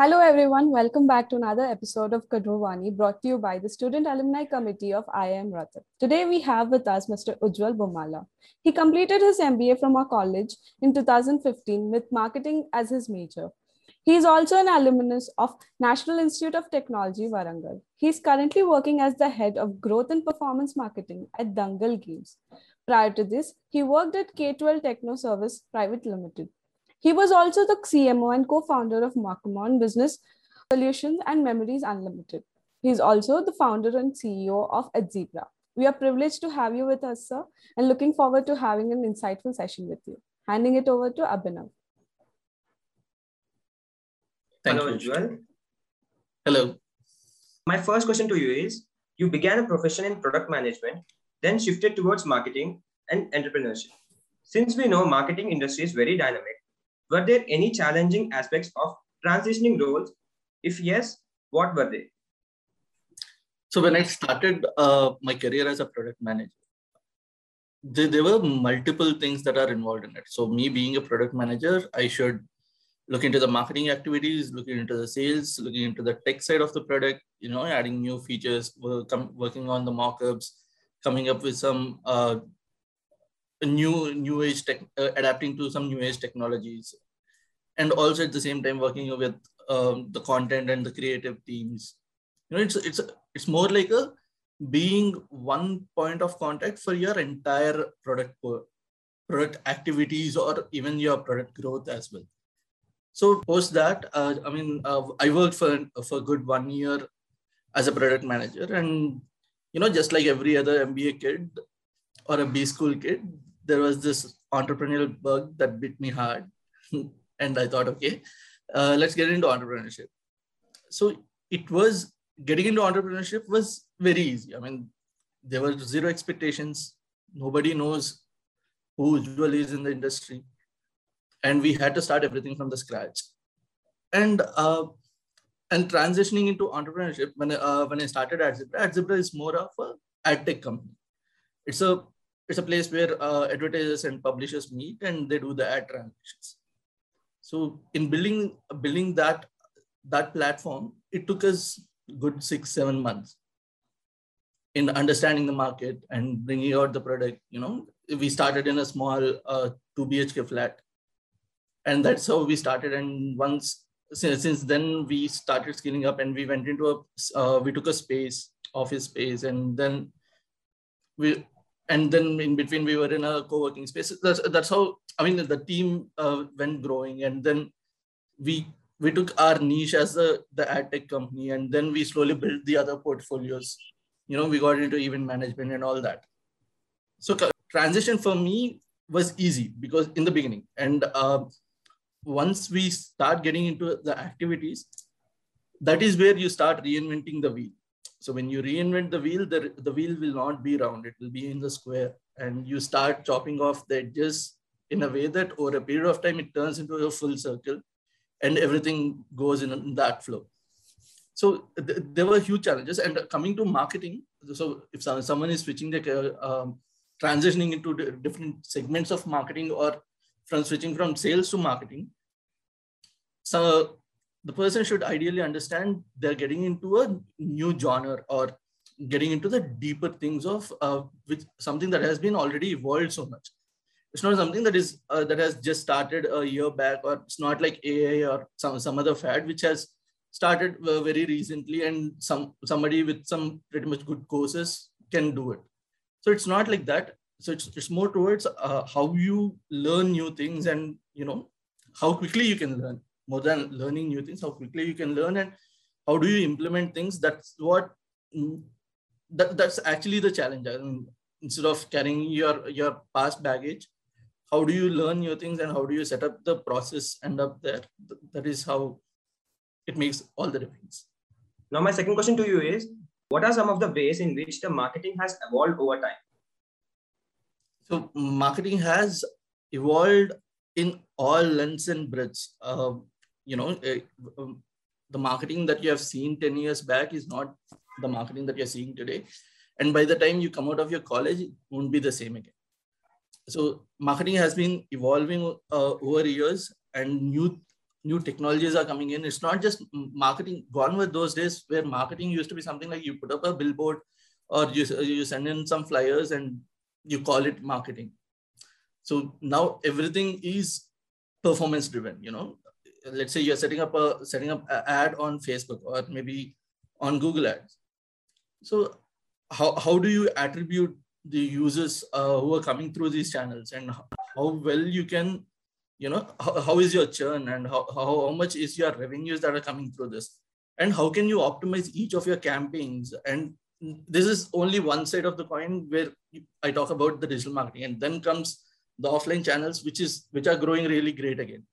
Hello, everyone. Welcome back to another episode of Kadrovani brought to you by the Student Alumni Committee of IIM Rohtak. Today, we have with us Mr. Ujjwal Bommala. He completed his MBA from our college in 2015 with marketing as his major. He is also an alumnus of National Institute of Technology, Warangal. He is currently working as the head of growth and performance marketing at Dangal Games. Prior to this, he worked at K12 Techno Service Private Limited. He was also the CMO and co-founder of Markomon Business Solutions and Memories Unlimited. He is also the founder and CEO of Adzebra. We are privileged to have you with us, sir, and looking forward to having an insightful session with you. Handing it over to Abhinav. Thank Hello, you. Ujjwal. Hello. My first question to you is You began a profession in product management, then shifted towards marketing and entrepreneurship. Since we know marketing industry is very dynamic, were there any challenging aspects of transitioning roles? If yes, what were they? So when I started uh, my career as a product manager, there, there were multiple things that are involved in it. So me being a product manager, I should look into the marketing activities, looking into the sales, looking into the tech side of the product, you know, adding new features, working on the mockups, coming up with some uh, new new age tech, uh, adapting to some new age technologies, and also at the same time working with um, the content and the creative teams. You know, it's it's it's more like a being one point of contact for your entire product product activities or even your product growth as well. So post that, uh, I mean, uh, I worked for for a good one year as a product manager, and you know, just like every other MBA kid or a B school kid, there was this entrepreneurial bug that bit me hard, and I thought, okay, uh, let's get into entrepreneurship. So it was getting into entrepreneurship was very easy. I mean, there were zero expectations. Nobody knows who Ujjwal is in the industry and we had to start everything from the scratch and uh, and transitioning into entrepreneurship when uh, when i started at Zebra, Adzebra, Adzebra is more of a ad tech company it's a it's a place where uh, advertisers and publishers meet and they do the ad transactions. So in building building that that platform it took us good six seven months in understanding the market and bringing out the product you know. We started in a small uh, 2 bhk flat and that's how we started. And once since, since then we started scaling up and we went into a uh, we took a space office space and then we and then in between we were in a co-working space. That's, that's how i mean the team uh, went growing. And then we we took our niche as the the ad tech company. And then we slowly built the other portfolios. You know we got into event management and all that. So transition for me was easy because in the beginning. And uh, once we start getting into the activities, that is where you start reinventing the wheel. So when you reinvent the wheel, the, the wheel will not be round, it will be in the square. And you start chopping off the edges in a way that over a period of time, it turns into a full circle and everything goes in that flow. So th- there were huge challenges. And coming to marketing, so if someone is switching the um, transitioning into different segments of marketing or from switching from sales to marketing. So the person should ideally understand they're getting into a new genre or getting into the deeper things of uh, which something that has been already evolved so much. It's not something that is uh, that has just started a year back, or it's not like AI or some some other fad which has started uh, very recently, and some somebody with some pretty much good courses can do it. So it's not like that so it's, it's more towards uh, how you learn new things and you know how quickly you can learn more than learning new things how quickly you can learn and how do you implement things that's what mm, that, that's actually the challenge. I mean, instead of carrying your your past baggage how do you learn new things and how do you set up the process end up there? That is how it makes all the difference. Now my second question to you is what are some of the ways in which the marketing has evolved over time? So marketing has evolved in all lengths and breadths. Uh, you know, uh, the marketing that you have seen 10 years back is not the marketing that you're seeing today. And by the time you come out of your college, it won't be the same again. So marketing has been evolving uh, over years and new new technologies are coming in. It's not just marketing. Gone with those days where marketing used to be something like you put up a billboard or you, you send in some flyers and you call it marketing. So now everything is performance driven. You know, let's say you're setting up a setting up an ad on Facebook or maybe on Google Ads. So how, how do you attribute the users uh, who are coming through these channels? And how well you can you know how, how is your churn and how, how, how much is your revenues that are coming through this? And how can you optimize each of your campaigns? And this is only one side of the coin where i talk about the digital marketing. And then comes the offline channels which is which are growing really great again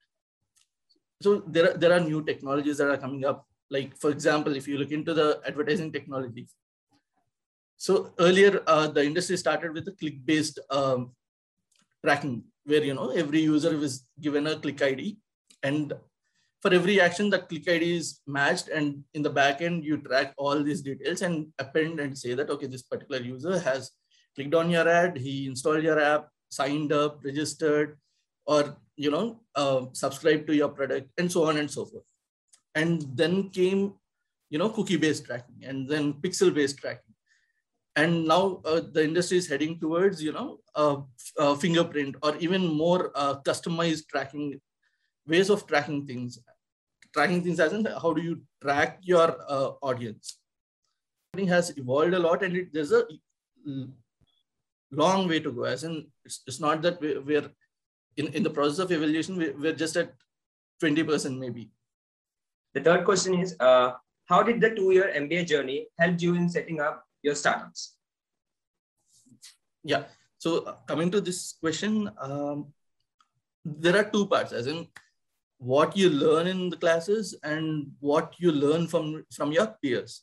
so there are, there are new technologies that are coming up. Like for example if you look into the advertising technology. So earlier uh, the industry started with a click based um, tracking where you know every user was given a click id and for every action that click id is matched and in the back end you track all these details and append and say that okay this particular user has clicked on your ad he installed your app signed up registered or you know uh, subscribed to your product and so on and so forth. And then came you know cookie based tracking and then pixel based tracking. And now uh, the industry is heading towards you know uh, fingerprint or even more uh, customized tracking ways of tracking things. Tracking things as in how do you track your uh, audience. Has evolved a lot and it, there's a long way to go. As in it's, it's not that we're, we're in, in the process of evaluation we're, we're just at 20% maybe the third question is uh, how did the two-year mba journey help you in setting up your startups? Yeah. So uh, coming to this question, um, there are two parts, as in what you learn in the classes and what you learn from, from your peers.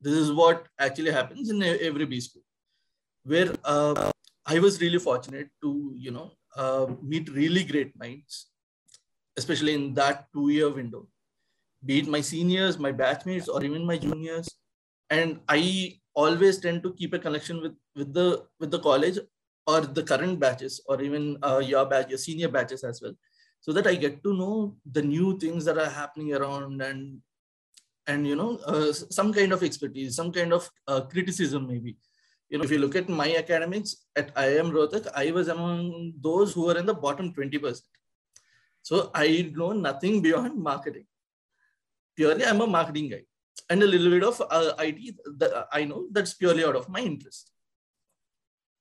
This is what actually happens in every B school, where uh, I was really fortunate to, you know, uh, meet really great minds, especially in that two-year window, be it my seniors, my batchmates, or even my juniors. And I always tend to keep a connection with with the with the college or the current batches or even uh, your batch your senior batches as well so that i get to know the new things that are happening around and and you know uh, some kind of expertise some kind of uh, criticism maybe you know if you look at my academics at iim rohtak i was among those who were in the bottom 20% so i know nothing beyond marketing purely i'm a marketing guy and a little bit of uh, IT that I know that's purely out of my interest.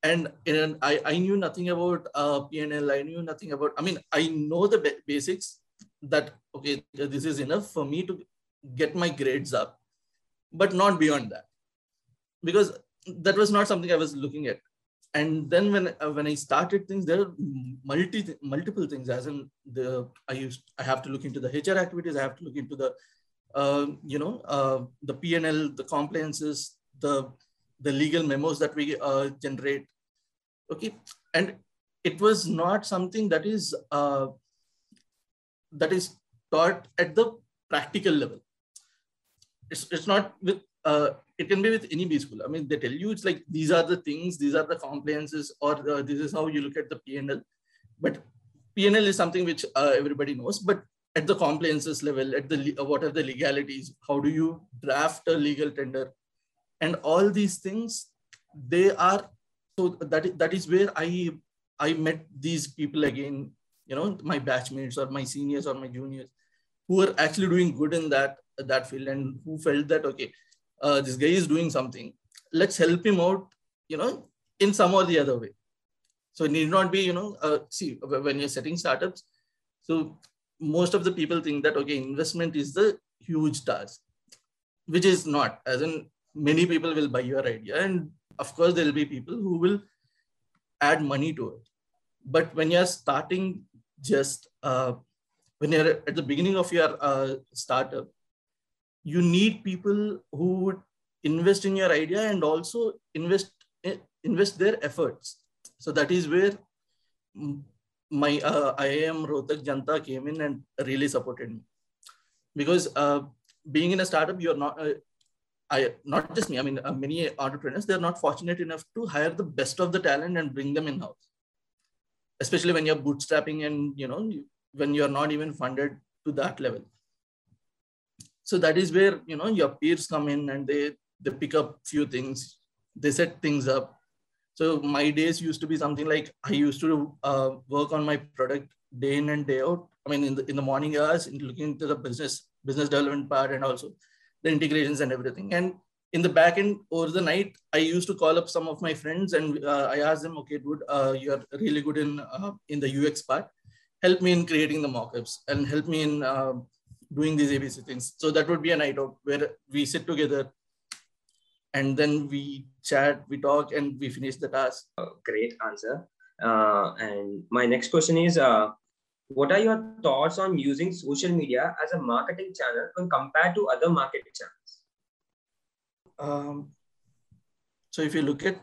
And, and I, I knew nothing about uh, PNL. I knew nothing about, I mean, I know the basics that, okay, this is enough for me to get my grades up, but not beyond that. Because that was not something I was looking at. And then when uh, when I started things, there are multi multiple things. As in the I used I have to look into the HR activities. I have to look into the uh, you know, uh, the PNL, the compliances, the, the legal memos that we uh, generate. Okay. And it was not something that is, uh, that is taught at the practical level. It's, it's not with, uh, it can be with any B school. I mean, they tell you it's like, these are the things, these are the compliances, or the, this is how you look at the PNL. But PNL is something which uh, everybody knows, but at the compliances level, at the what are the legalities? How do you draft a legal tender? And all these things, they are so that that is where I I met these people again. You know, my batchmates or my seniors or my juniors, who are actually doing good in that that field and who felt that okay, uh, this guy is doing something. Let's help him out. You know, in some or the other way. So it need not be, you know, uh, see, when you're setting startups, so most of the people think that okay investment is the huge task which is not as in many people will buy your idea and of course there will be people who will add money to it but when you're starting just uh, when you're at the beginning of your uh, startup you need people who would invest in your idea and also invest invest their efforts so that is where my uh, IIM Rohtak Janta came in and really supported me because uh, being in a startup, you're not, uh, I not just me. I mean, uh, many entrepreneurs they're not fortunate enough to hire the best of the talent and bring them in house, especially when you're bootstrapping and you know when you're not even funded to that level. So that is where you know your peers come in and they they pick up few things, they set things up. So my days used to be something like I used to uh, work on my product day in and day out. I mean, in the in the morning hours, looking into the business business development part and also the integrations and everything. And in the back end over the night, I used to call up some of my friends and uh, I asked them, okay, dude, uh, you're really good in uh, in the UX part. Help me in creating the mockups and help me in uh, doing these ABC things. So that would be a night out where we sit together and then we chat, we talk, and we finish the task. great answer. Uh, and my next question is, uh, what are your thoughts on using social media as a marketing channel when compared to other marketing channels? Um, so if you look at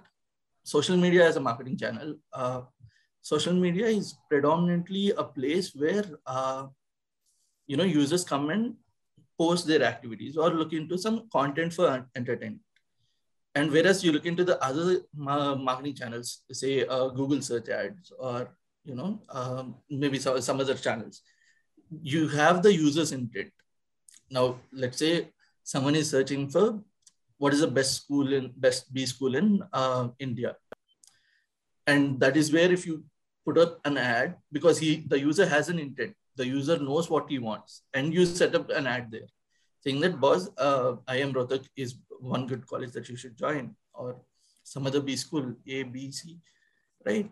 social media as a marketing channel, uh, social media is predominantly a place where uh, you know users come and post their activities or look into some content for entertainment. And whereas you look into the other marketing channels, say uh, Google search ads or you know um, maybe some, some other channels, you have the user's intent. Now, let's say someone is searching for what is the best school in best B school in uh, India, and that is where if you put up an ad because he the user has an intent, the user knows what he wants, and you set up an ad there, saying that boss, uh, am Rohtak is one good college that you should join, or some other B school A B C, right?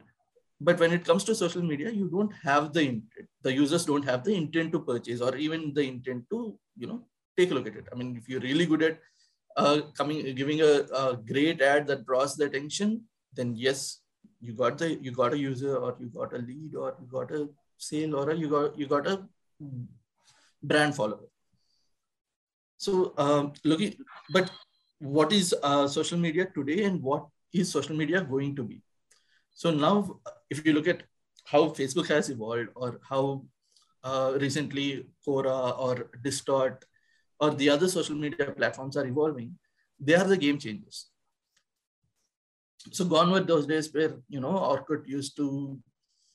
But when it comes to social media, you don't have the intent. The users don't have the intent to purchase or even the intent to, you know, take a look at it. I mean, if you're really good at uh, coming giving a, a, great ad that draws the attention, then yes, you got the you got a user or you got a lead or you got a sale or a, you got you got a brand follower. So um, looking, but what is uh, social media today and what is social media going to be? So now, if you look at how Facebook has evolved or how uh, recently Quora or Distort or the other social media platforms are evolving, they are the game changers. So gone were those days where, you know, Orkut used to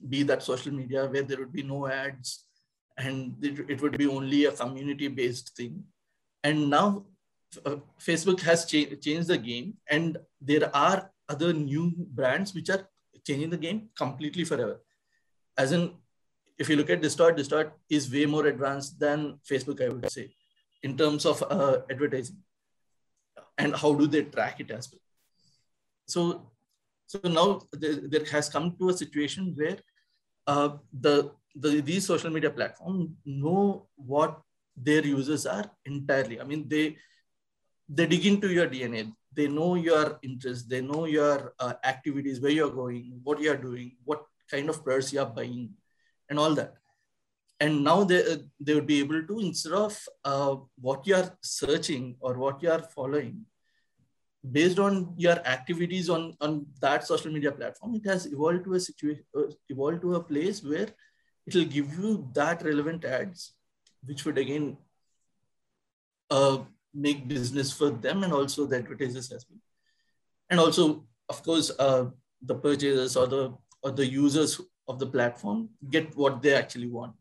be that social media where there would be no ads and it, would be only a community based thing. And now uh, Facebook has cha changed the game and there are other new brands which are changing the game completely forever. As in, if you look at Distort, Distort is way more advanced than Facebook, I would say in terms of uh, advertising and how do they track it as well so so now there, there has come to a situation where uh, the, the these social media platforms know what their users are entirely. I mean they they dig into your dna they know your interests. They know your uh, activities where you're going what you're doing what kind of products you're buying and all that. And now they, uh, they would be able to instead of uh, what you are searching or what you are following based on your activities on, on that social media platform it has evolved to a situation uh, evolved to a place where it will give you that relevant ads which would again uh, make business for them and also the advertisers as well and also of course uh, the purchasers or the or the users of the platform get what they actually want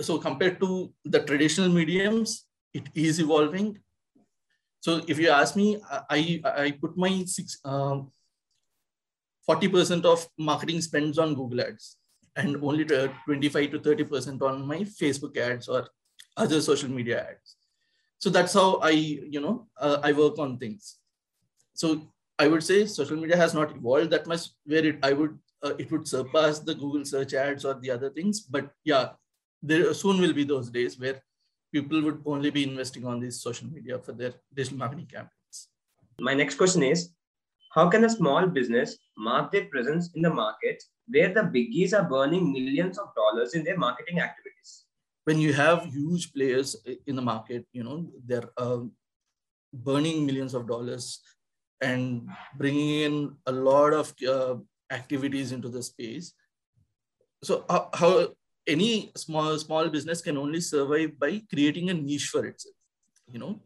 so compared to the traditional mediums, it is evolving. So if you ask me, I, I put my six, 40% um, of marketing spends on Google ads and only 25 to 30% on my Facebook ads or other social media ads. So that's how I, you know, uh, I work on things. So I would say social media has not evolved that much where it, I would, uh, it would surpass the Google search ads or the other things. But yeah, there soon will be those days where people would only be investing on these social media for their digital marketing campaigns. My next question is How can a small business mark their presence in the market where the biggies are burning millions of dollars in their marketing activities? When you have huge players in the market, you know, they're um, burning millions of dollars and bringing in a lot of uh, activities into the space. So, how any small small business can only survive by creating a niche for itself you know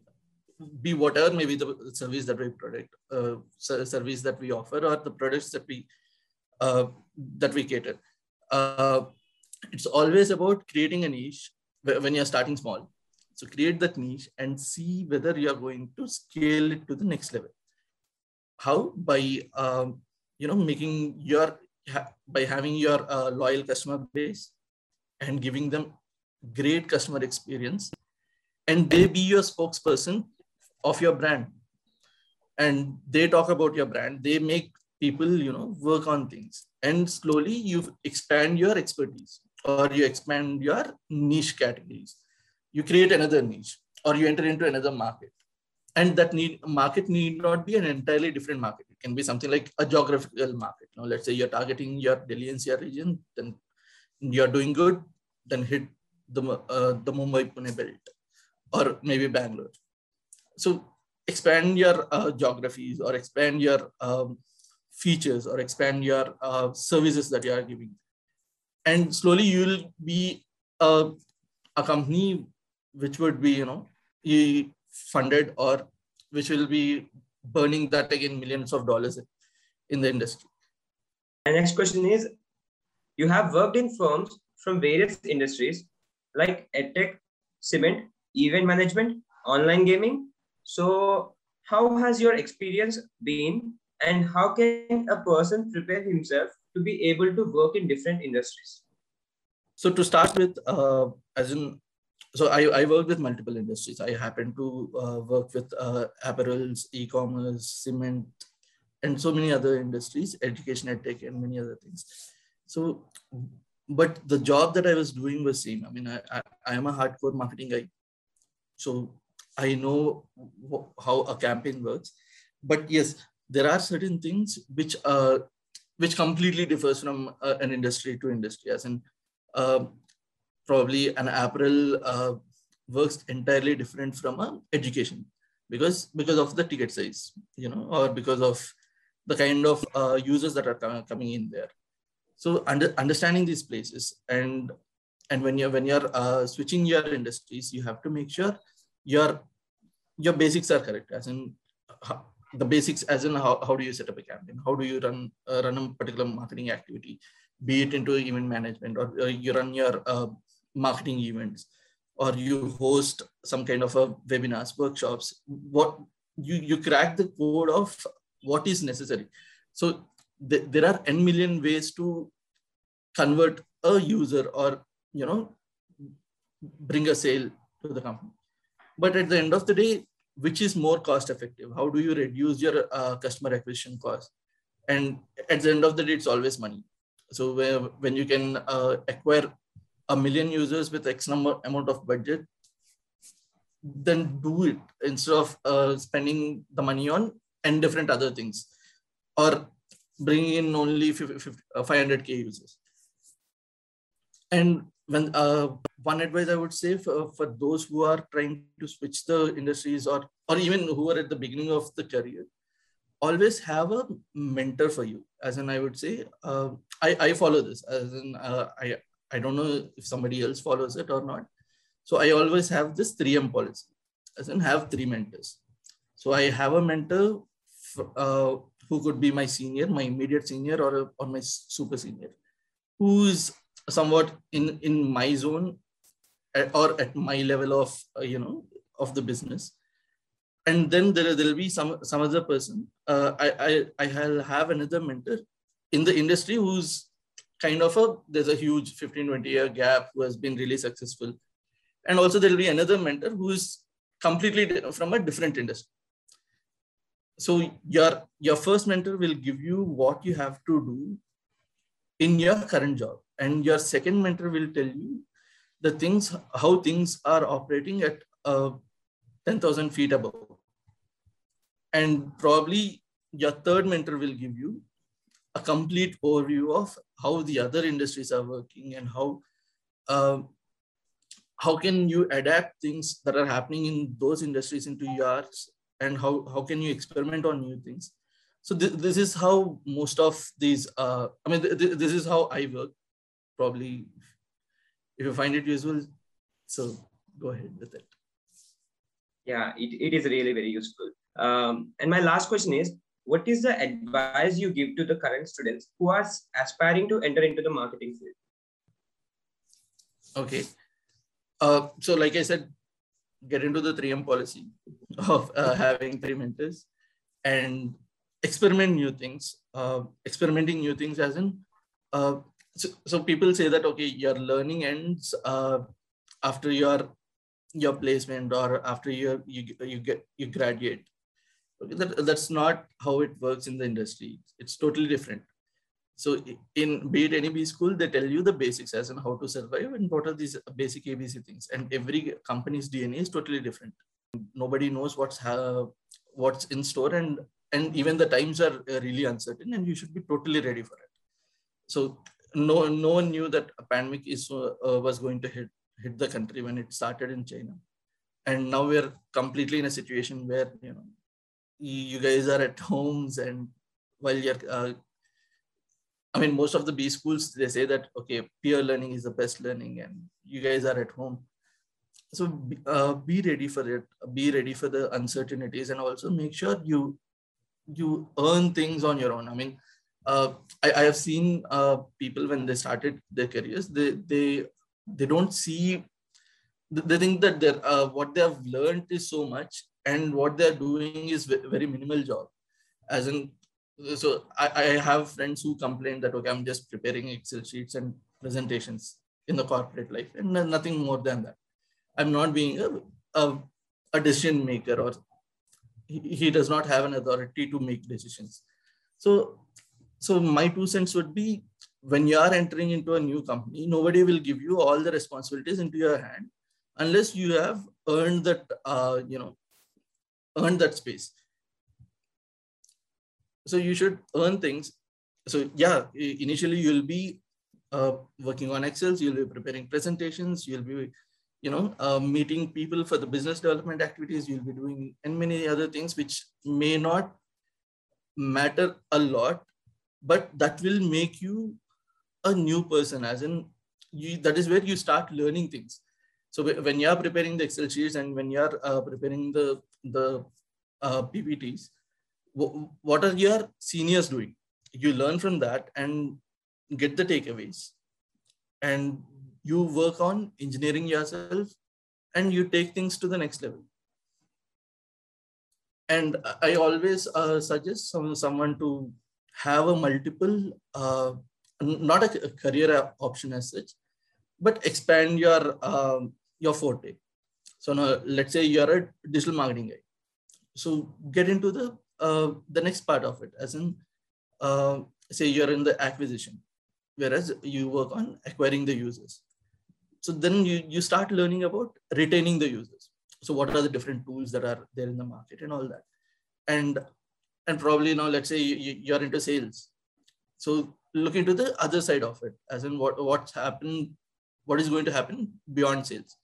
be whatever maybe the service that we product uh, service that we offer or the products that we uh, that we cater uh, it's always about creating a niche when you're starting small. So create that niche and see whether you're going to scale it to the next level. How? By um, you know making your by having your uh, loyal customer base and giving them great customer experience. And they be your spokesperson of your brand. And they talk about your brand. They make people you know work on things. And slowly you expand your expertise or you expand your niche categories. You create another niche or you enter into another market. And that need market need not be an entirely different market. It can be something like a geographical market. Now let's say you're targeting your delhi ncr region then you're doing good then hit the uh, the mumbai pune belt or maybe bangalore. So expand your uh, geographies or expand your um, features or expand your uh, services that you are giving. And slowly you will be uh, a company which would be you know funded or which will be burning that again millions of dollars in the industry. And next question is you have worked in firms from various industries like edtech cement event management online gaming so how has your experience been and how can a person prepare himself to be able to work in different industries so to start with, uh, as in, so I, I work with multiple industries. I happen to uh, work with uh, apparels, e-commerce, cement, and so many other industries, education, ed tech, and many other things. So, but the job that I was doing was same. I mean, I, I, I am a hardcore marketing guy. So I know how a campaign works. But yes, there are certain things which uh, which completely differs from uh, an industry to industry. As in, uh, probably an apparel uh, works entirely different from a education because because of the ticket size you know or because of the kind of uh, users that are coming in there so under, understanding these places and and when you're when you're uh, switching your industries you have to make sure your your basics are correct as in the basics as in how, how do you set up a campaign? How do you run uh, run a particular marketing activity? Be it into event management or uh, you run your uh, marketing events or you host some kind of a webinars workshops what you you crack the code of what is necessary. So th- there are n million ways to convert a user or you know bring a sale to the company. But at the end of the day which is more cost effective how do you reduce your uh, customer acquisition cost? And at the end of the day it's always money. So when you can uh, acquire a million users with X number amount of budget, then do it instead of uh, spending the money on and different other things. Or bring in only 500k uh, users. And when uh, one advice I would say for, for those who are trying to switch the industries or or even who are at the beginning of the career, always have a mentor for you. As in i would say uh, I, I follow this. As in uh, i i don't know if somebody else follows it or not. So i always have this 3m policy. As in have three mentors. So i have a mentor uh, who could be my senior my immediate senior or, or my super senior who is somewhat in in my zone at, or at my level of uh, you know of the business and then there will be some some other person. Uh, I I I have another mentor in the industry who's kind of a there's a huge 15 20 year gap who has been really successful, and also there will be another mentor who's completely from a different industry. So your your first mentor will give you what you have to do in your current job, and your second mentor will tell you the things how things are operating at uh, 10,000 feet above. And probably your third mentor will give you a complete overview of how the other industries are working and how uh, how can you adapt things that are happening in those industries into yours and how, how can you experiment on new things? So th- this is how most of these uh, i mean th- th- this is how i work. Probably if you find it useful so go ahead with it. Yeah it, it is really very useful. Um, and my last question is what is the advice you give to the current students who are aspiring to enter into the marketing field? Okay. Uh, so like I said, get into the 3M policy of uh, having three mentors and experiment new things. Uh, experimenting new things as in, uh, so, so, people say that, okay, your learning ends uh, after your your placement or after you you, you get you graduate. Okay, that, that's not how it works in the industry. It's totally different. So in be it any B school, they tell you the basics as in how to survive and what are these basic ABC things. And every company's DNA is totally different. Nobody knows what's what's in store, and and even the times are uh, really uncertain, and you should be totally ready for it. So no no one knew that a pandemic is uh, uh, was going to hit hit the country when it started in China, and now we're completely in a situation where you know you guys are at homes and while you're uh, I mean, most of the B schools, they say that, okay, peer learning is the best learning and you guys are at home. So uh, be ready for it, be ready for the uncertainties and also make sure you you earn things on your own. I mean, uh, I, I have seen uh, people when they started their careers, they, they, they don't see, they think that they're, uh, what they have learned is so much and what they're doing is very minimal job. As in so I, I have friends who complain that okay i'm just preparing excel sheets and presentations in the corporate life and nothing more than that. I'm not being a, a, a decision maker or he, he does not have an authority to make decisions. So so my two cents would be when you are entering into a new company nobody will give you all the responsibilities into your hand unless you have earned that uh, you know earned that space so you should earn things. So yeah initially you'll be uh, working on excels you'll be preparing presentations you'll be you know uh, meeting people for the business development activities you'll be doing and many other things which may not matter a lot but that will make you a new person as in you, that is where you start learning things. So when you're preparing the excel sheets and when you're uh, preparing the the uh, ppts what are your seniors doing? You learn from that and get the takeaways. And you work on engineering yourself and you take things to the next level. And i always uh, suggest some, someone to have a multiple uh, not a career option as such but expand your uh, your forte. So now let's say you're a digital marketing guy. So get into the uh, the next part of it, as in, uh, say you're in the acquisition, whereas you work on acquiring the users. So then you, you start learning about retaining the users. So what are the different tools that are there in the market and all that. And, and probably now, let's say you, you're into sales. So look into the other side of it, as in what, what's happened, what is going to happen beyond sales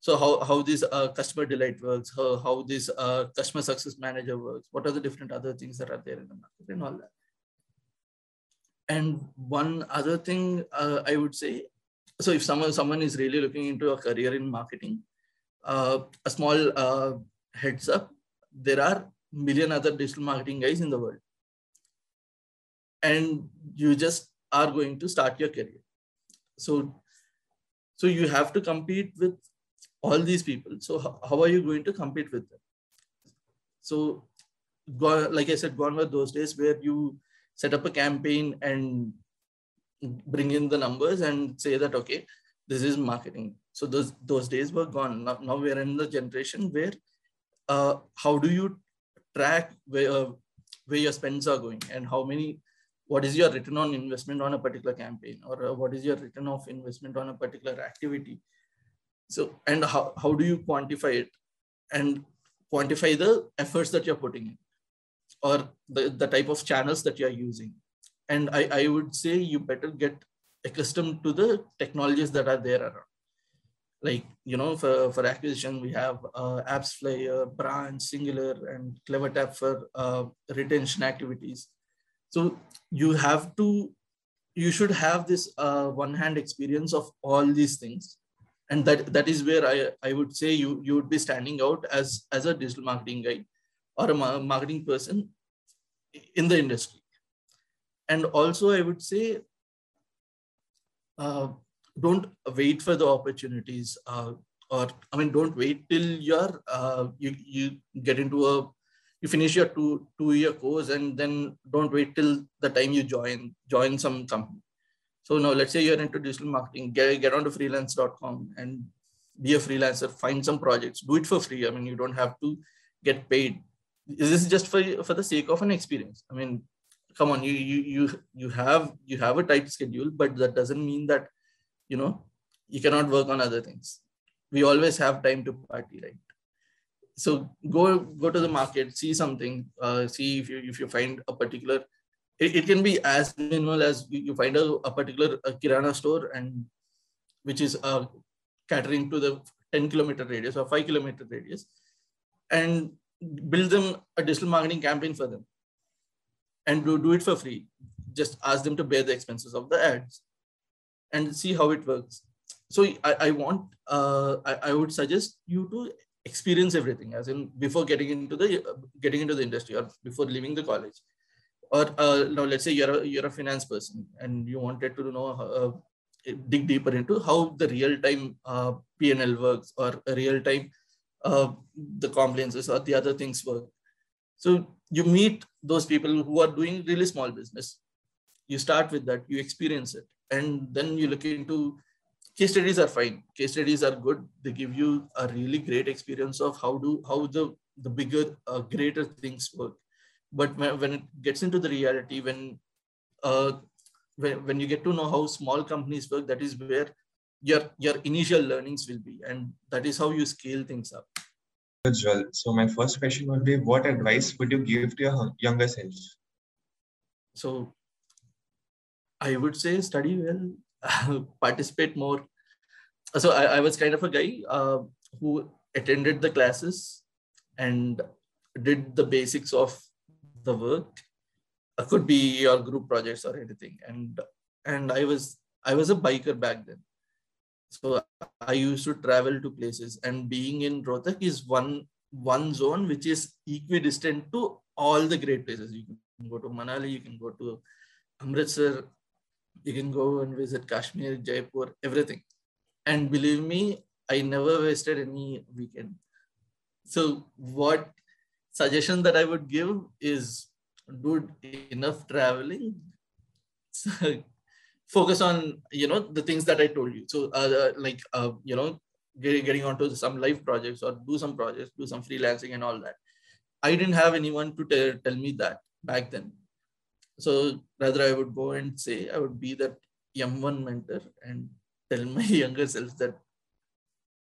so how, how this uh, customer delight works, how, how this uh, customer success manager works, what are the different other things that are there in the market and all that. And one other thing uh, I would say, so if someone, someone is really looking into a career in marketing, uh, a small uh, heads up, there are million other digital marketing guys in the world. And you just are going to start your career. So, so you have to compete with all these people. So how, are you going to compete with them? So like I said, gone were those days where you set up a campaign and bring in the numbers and say that, okay, this is marketing. So those, those days were gone. Now, now we're in the generation where uh, how do you track where, uh, where your spends are going and how many, what is your return on investment on a particular campaign or uh, what is your return of investment on a particular activity so, and how, how do you quantify it and quantify the efforts that you're putting in or the, the type of channels that you're using. And I, I would say you better get accustomed to the technologies that are there around. Like, you know, for, for acquisition, we have uh, AppsFlyer, Branch, Singular, and CleverTap for uh, retention activities. So you have to, you should have this uh, one-hand experience of all these things and that that is where I, I would say you you would be standing out as as a digital marketing guy or a marketing person in the industry. And also I would say uh, don't wait for the opportunities uh, or i mean don't wait till you're uh, you you get into a you finish your two two year course and then don't wait till the time you join join some company so now let's say you're into digital marketing get, get onto freelance.com and be a freelancer find some projects do it for free. I mean you don't have to get paid. Is this just for for the sake of an experience? I mean come on you you you you have you have a tight schedule but that doesn't mean that you know you cannot work on other things. We always have time to party right? So go go to the market see something uh, see if you if you find a particular it, it can be as minimal as you, you find a, a particular a kirana store and which is uh, catering to the 10 kilometer radius or 5 kilometer radius and build them a digital marketing campaign for them and do, do it for free. Just ask them to bear the expenses of the ads and see how it works. So i, I want uh, I, I would suggest you to experience everything as in before getting into the getting into the industry or before leaving the college or uh, now let's say you're a, you're a finance person and you wanted to know uh, dig deeper into how the real time uh, pnl works or real time uh, the compliances or the other things work. So you meet those people who are doing really small business. You start with that you experience it and then you look into case studies are fine. Case studies are good. They give you a really great experience of how do how the the bigger uh, greater things work but when it gets into the reality when uh, when, when you get to know how small companies work that is where your your initial learnings will be and that is how you scale things up. So my first question would be, what advice would you give to your younger self? So I would say study well, participate more. So I, I was kind of a guy uh, who attended the classes and did the basics of the work. It could be your group projects or anything. And and I was I was a biker back then. So I used to travel to places, and being in Rohtak is one one zone which is equidistant to all the great places. You can go to Manali, you can go to Amritsar, you can go and visit Kashmir, Jaipur, everything. And believe me, I never wasted any weekend. So what suggestion that I would give is do enough traveling. Focus on you know the things that I told you. So uh, like uh, you know getting getting onto some live projects or do some projects, do some freelancing and all that. I didn't have anyone to tell, tell me that back then. So rather, I would go and say I would be that M1 mentor and tell my younger self that.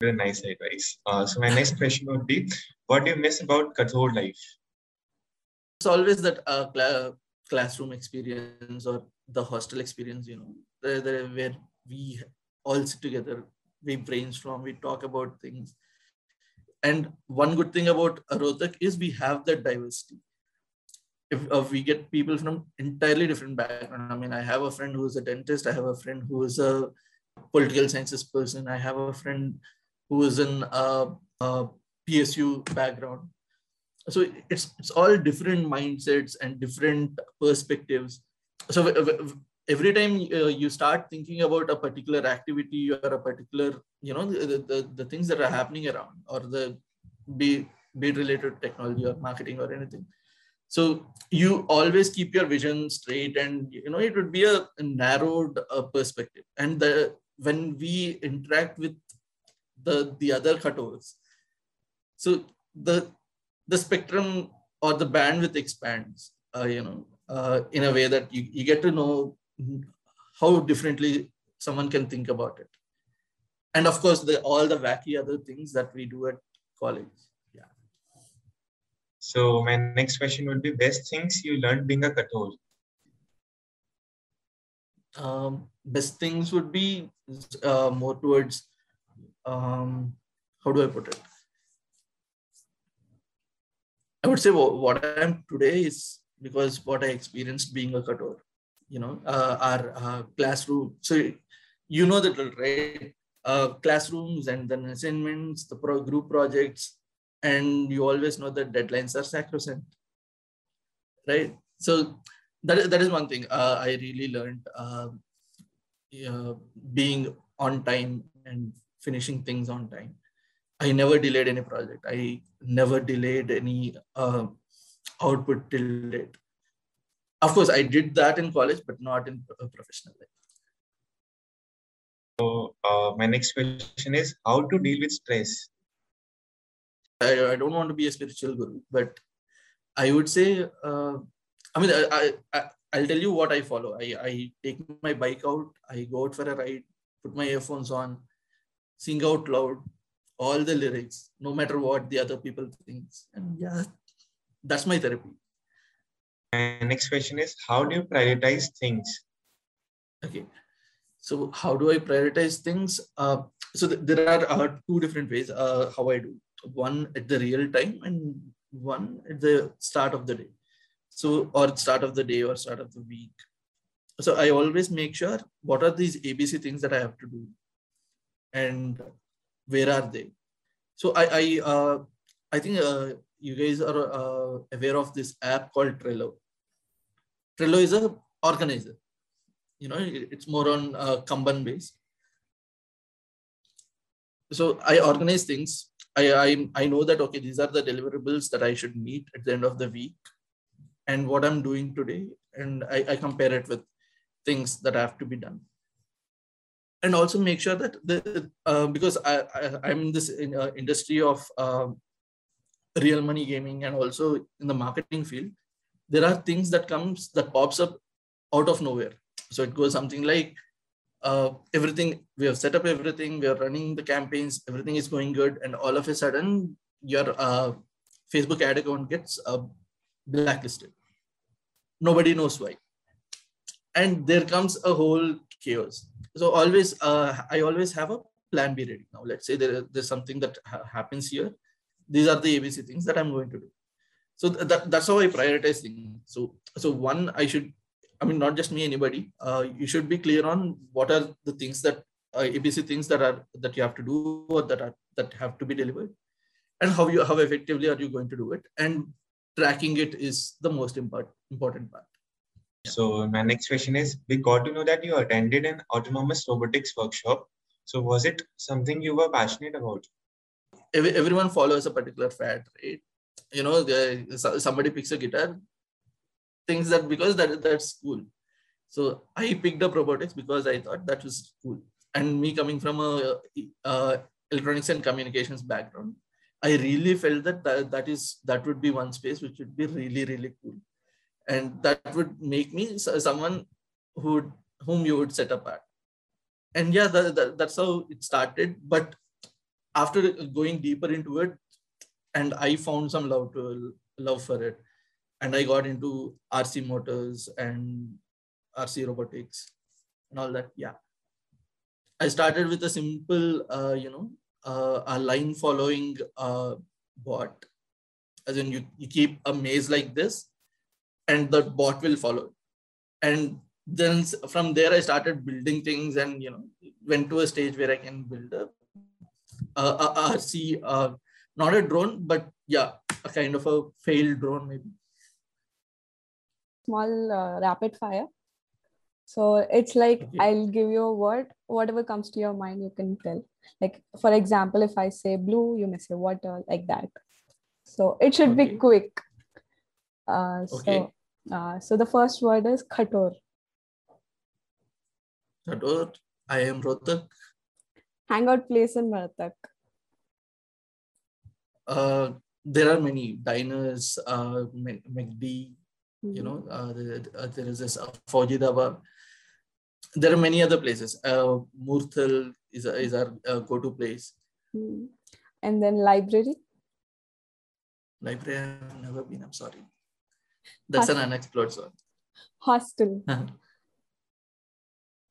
Very nice advice. Uh, so my next question would be, what do you miss about Kathor life? It's always that uh, cl- classroom experience or the hostel experience, you know, where we all sit together, we brainstorm, we talk about things. And one good thing about Rohtak is we have that diversity if uh, we get people from entirely different background i mean i have a friend who's a dentist i have a friend who is a political sciences person i have a friend who is in a, a psu background. So it's it's all different mindsets and different perspectives. So every time uh, you start thinking about a particular activity or a particular you know the, the, the things that are happening around or the be be related to technology or marketing or anything. So you always keep your vision straight and you know it would be a, narrowed uh, perspective. And the when we interact with the the other Kators so the the spectrum or the bandwidth expands uh, you know uh, in a way that you, you get to know how differently someone can think about it and of course the all the wacky other things that we do at college Yeah. so my next question would be best things you learned being a Kathor. Um, best things would be uh, more towards um, how do I put it? I would say what I am today is because what I experienced being a Kathor. You know, uh, our uh, classroom. So you know that, right? Uh, classrooms and then assignments, the pro group projects, and you always know that deadlines are sacrosanct right so that, that is one thing uh, i really learned uh, being on time and finishing things on time. I never delayed any project. I never delayed any uh, output till date. Of course, I did that in college, but not in professional life. So uh, my next question is how to deal with stress. I, I don't want to be a spiritual guru, but I would say, uh, I mean, I, I, I'll tell you what I follow. I, I take my bike out, I go out for a ride, put my earphones on, sing out loud all the lyrics, no matter what the other people think. And yeah, that's my therapy. My next question is how do you prioritize things? Okay. So how do I prioritize things? Uh, so th- there are uh, two different ways uh, how I do. One at the real time and one at the start of the day. So or start of the day or start of the week. So I always make sure what are these ABC things that I have to do, and where are they? So I I uh, I think uh, you guys are uh, aware of this app called Trello. Trello is a organizer. You know, it's more on uh, Kanban base. So I organize things. I, I I know that okay, these are the deliverables that I should meet at the end of the week, and what I'm doing today, and I, I compare it with things that have to be done and also make sure that the uh, because I, I am in this in, uh, industry of uh, real money gaming and also in the marketing field, there are things that comes that pops up out of nowhere. So it goes something like uh, everything we have set up everything, we are running the campaigns, everything is going good, and all of a sudden your uh, Facebook ad account gets uh, blacklisted. Nobody knows why, and there comes a whole chaos. So always uh, i always have a plan b ready. Now let's say there, there's something that ha happens here. These are the abc things that i'm going to do. So th that, that's how i prioritize things. So so one i should i mean not just me anybody uh, you should be clear on what are the things that uh, abc things that are that you have to do or that are that have to be delivered. And how you how effectively are you going to do it? And tracking it is the most important important part so my next question is, we got to know that you attended an autonomous robotics workshop. So was it something you were passionate about? Everyone follows a particular fad, right? You know, somebody picks a guitar, thinks that because that that's cool. So I picked up robotics because I thought that was cool. And me coming from a, a electronics and communications background, I really felt that, that that is that would be one space which would be really really cool and that would make me someone who whom you would set up at and yeah that, that, that's how it started. But after going deeper into it and i found some love to love for it. And i got into rc motors and rc robotics and all that yeah. I started with a simple uh, you know uh, a line following uh, bot. As in you, you keep a maze like this and the bot will follow and then from there i started building things and you know went to a stage where i can build a, a, a, a RC, uh, not a drone but yeah a kind of a failed drone maybe small uh, rapid fire so it's like okay. i'll give you a word whatever comes to your mind you can tell like for example if i say blue you may say water like that so it should okay. be quick uh, okay. So uh, so the first word is Khator. Khator, IIM Rohtak. Hangout place in Maratak. Uh, there are many diners, uh, McD, you know, uh, there, uh, there is this uh, There are many other places. Uh, Murthal is, is our uh, go-to place. Mm-hmm. And then library? Library, I've never been, I'm sorry. That's hostel. an unexplored zone. Hostel.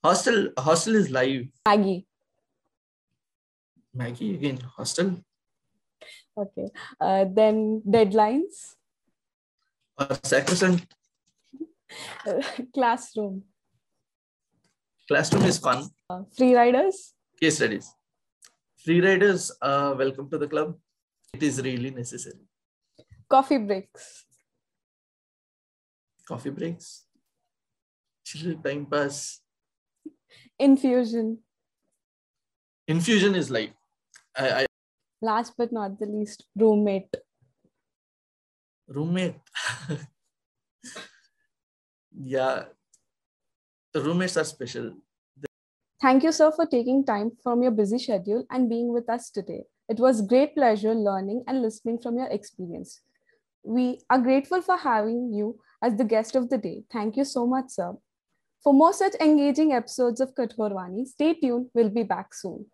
hostel. Hostel is live. Maggi. Maggi again. Hostel. Okay. Uh, then deadlines. Uh, sacrosanct. classroom. Classroom is fun. Uh, free riders. Case studies. Free riders, uh, welcome to the club. It is really necessary. Coffee breaks coffee breaks, chill, time pass. Infusion. infusion is life. I, I Last but not the least, roommate. roommate. yeah, The roommates are special. Thank you, sir, for taking time from your busy schedule and being with us today. It was great pleasure learning and listening from your experience. We are grateful for having you as the guest of the day. Thank you so much, sir. For more such engaging episodes of Kathorwani, stay tuned. We'll be back soon.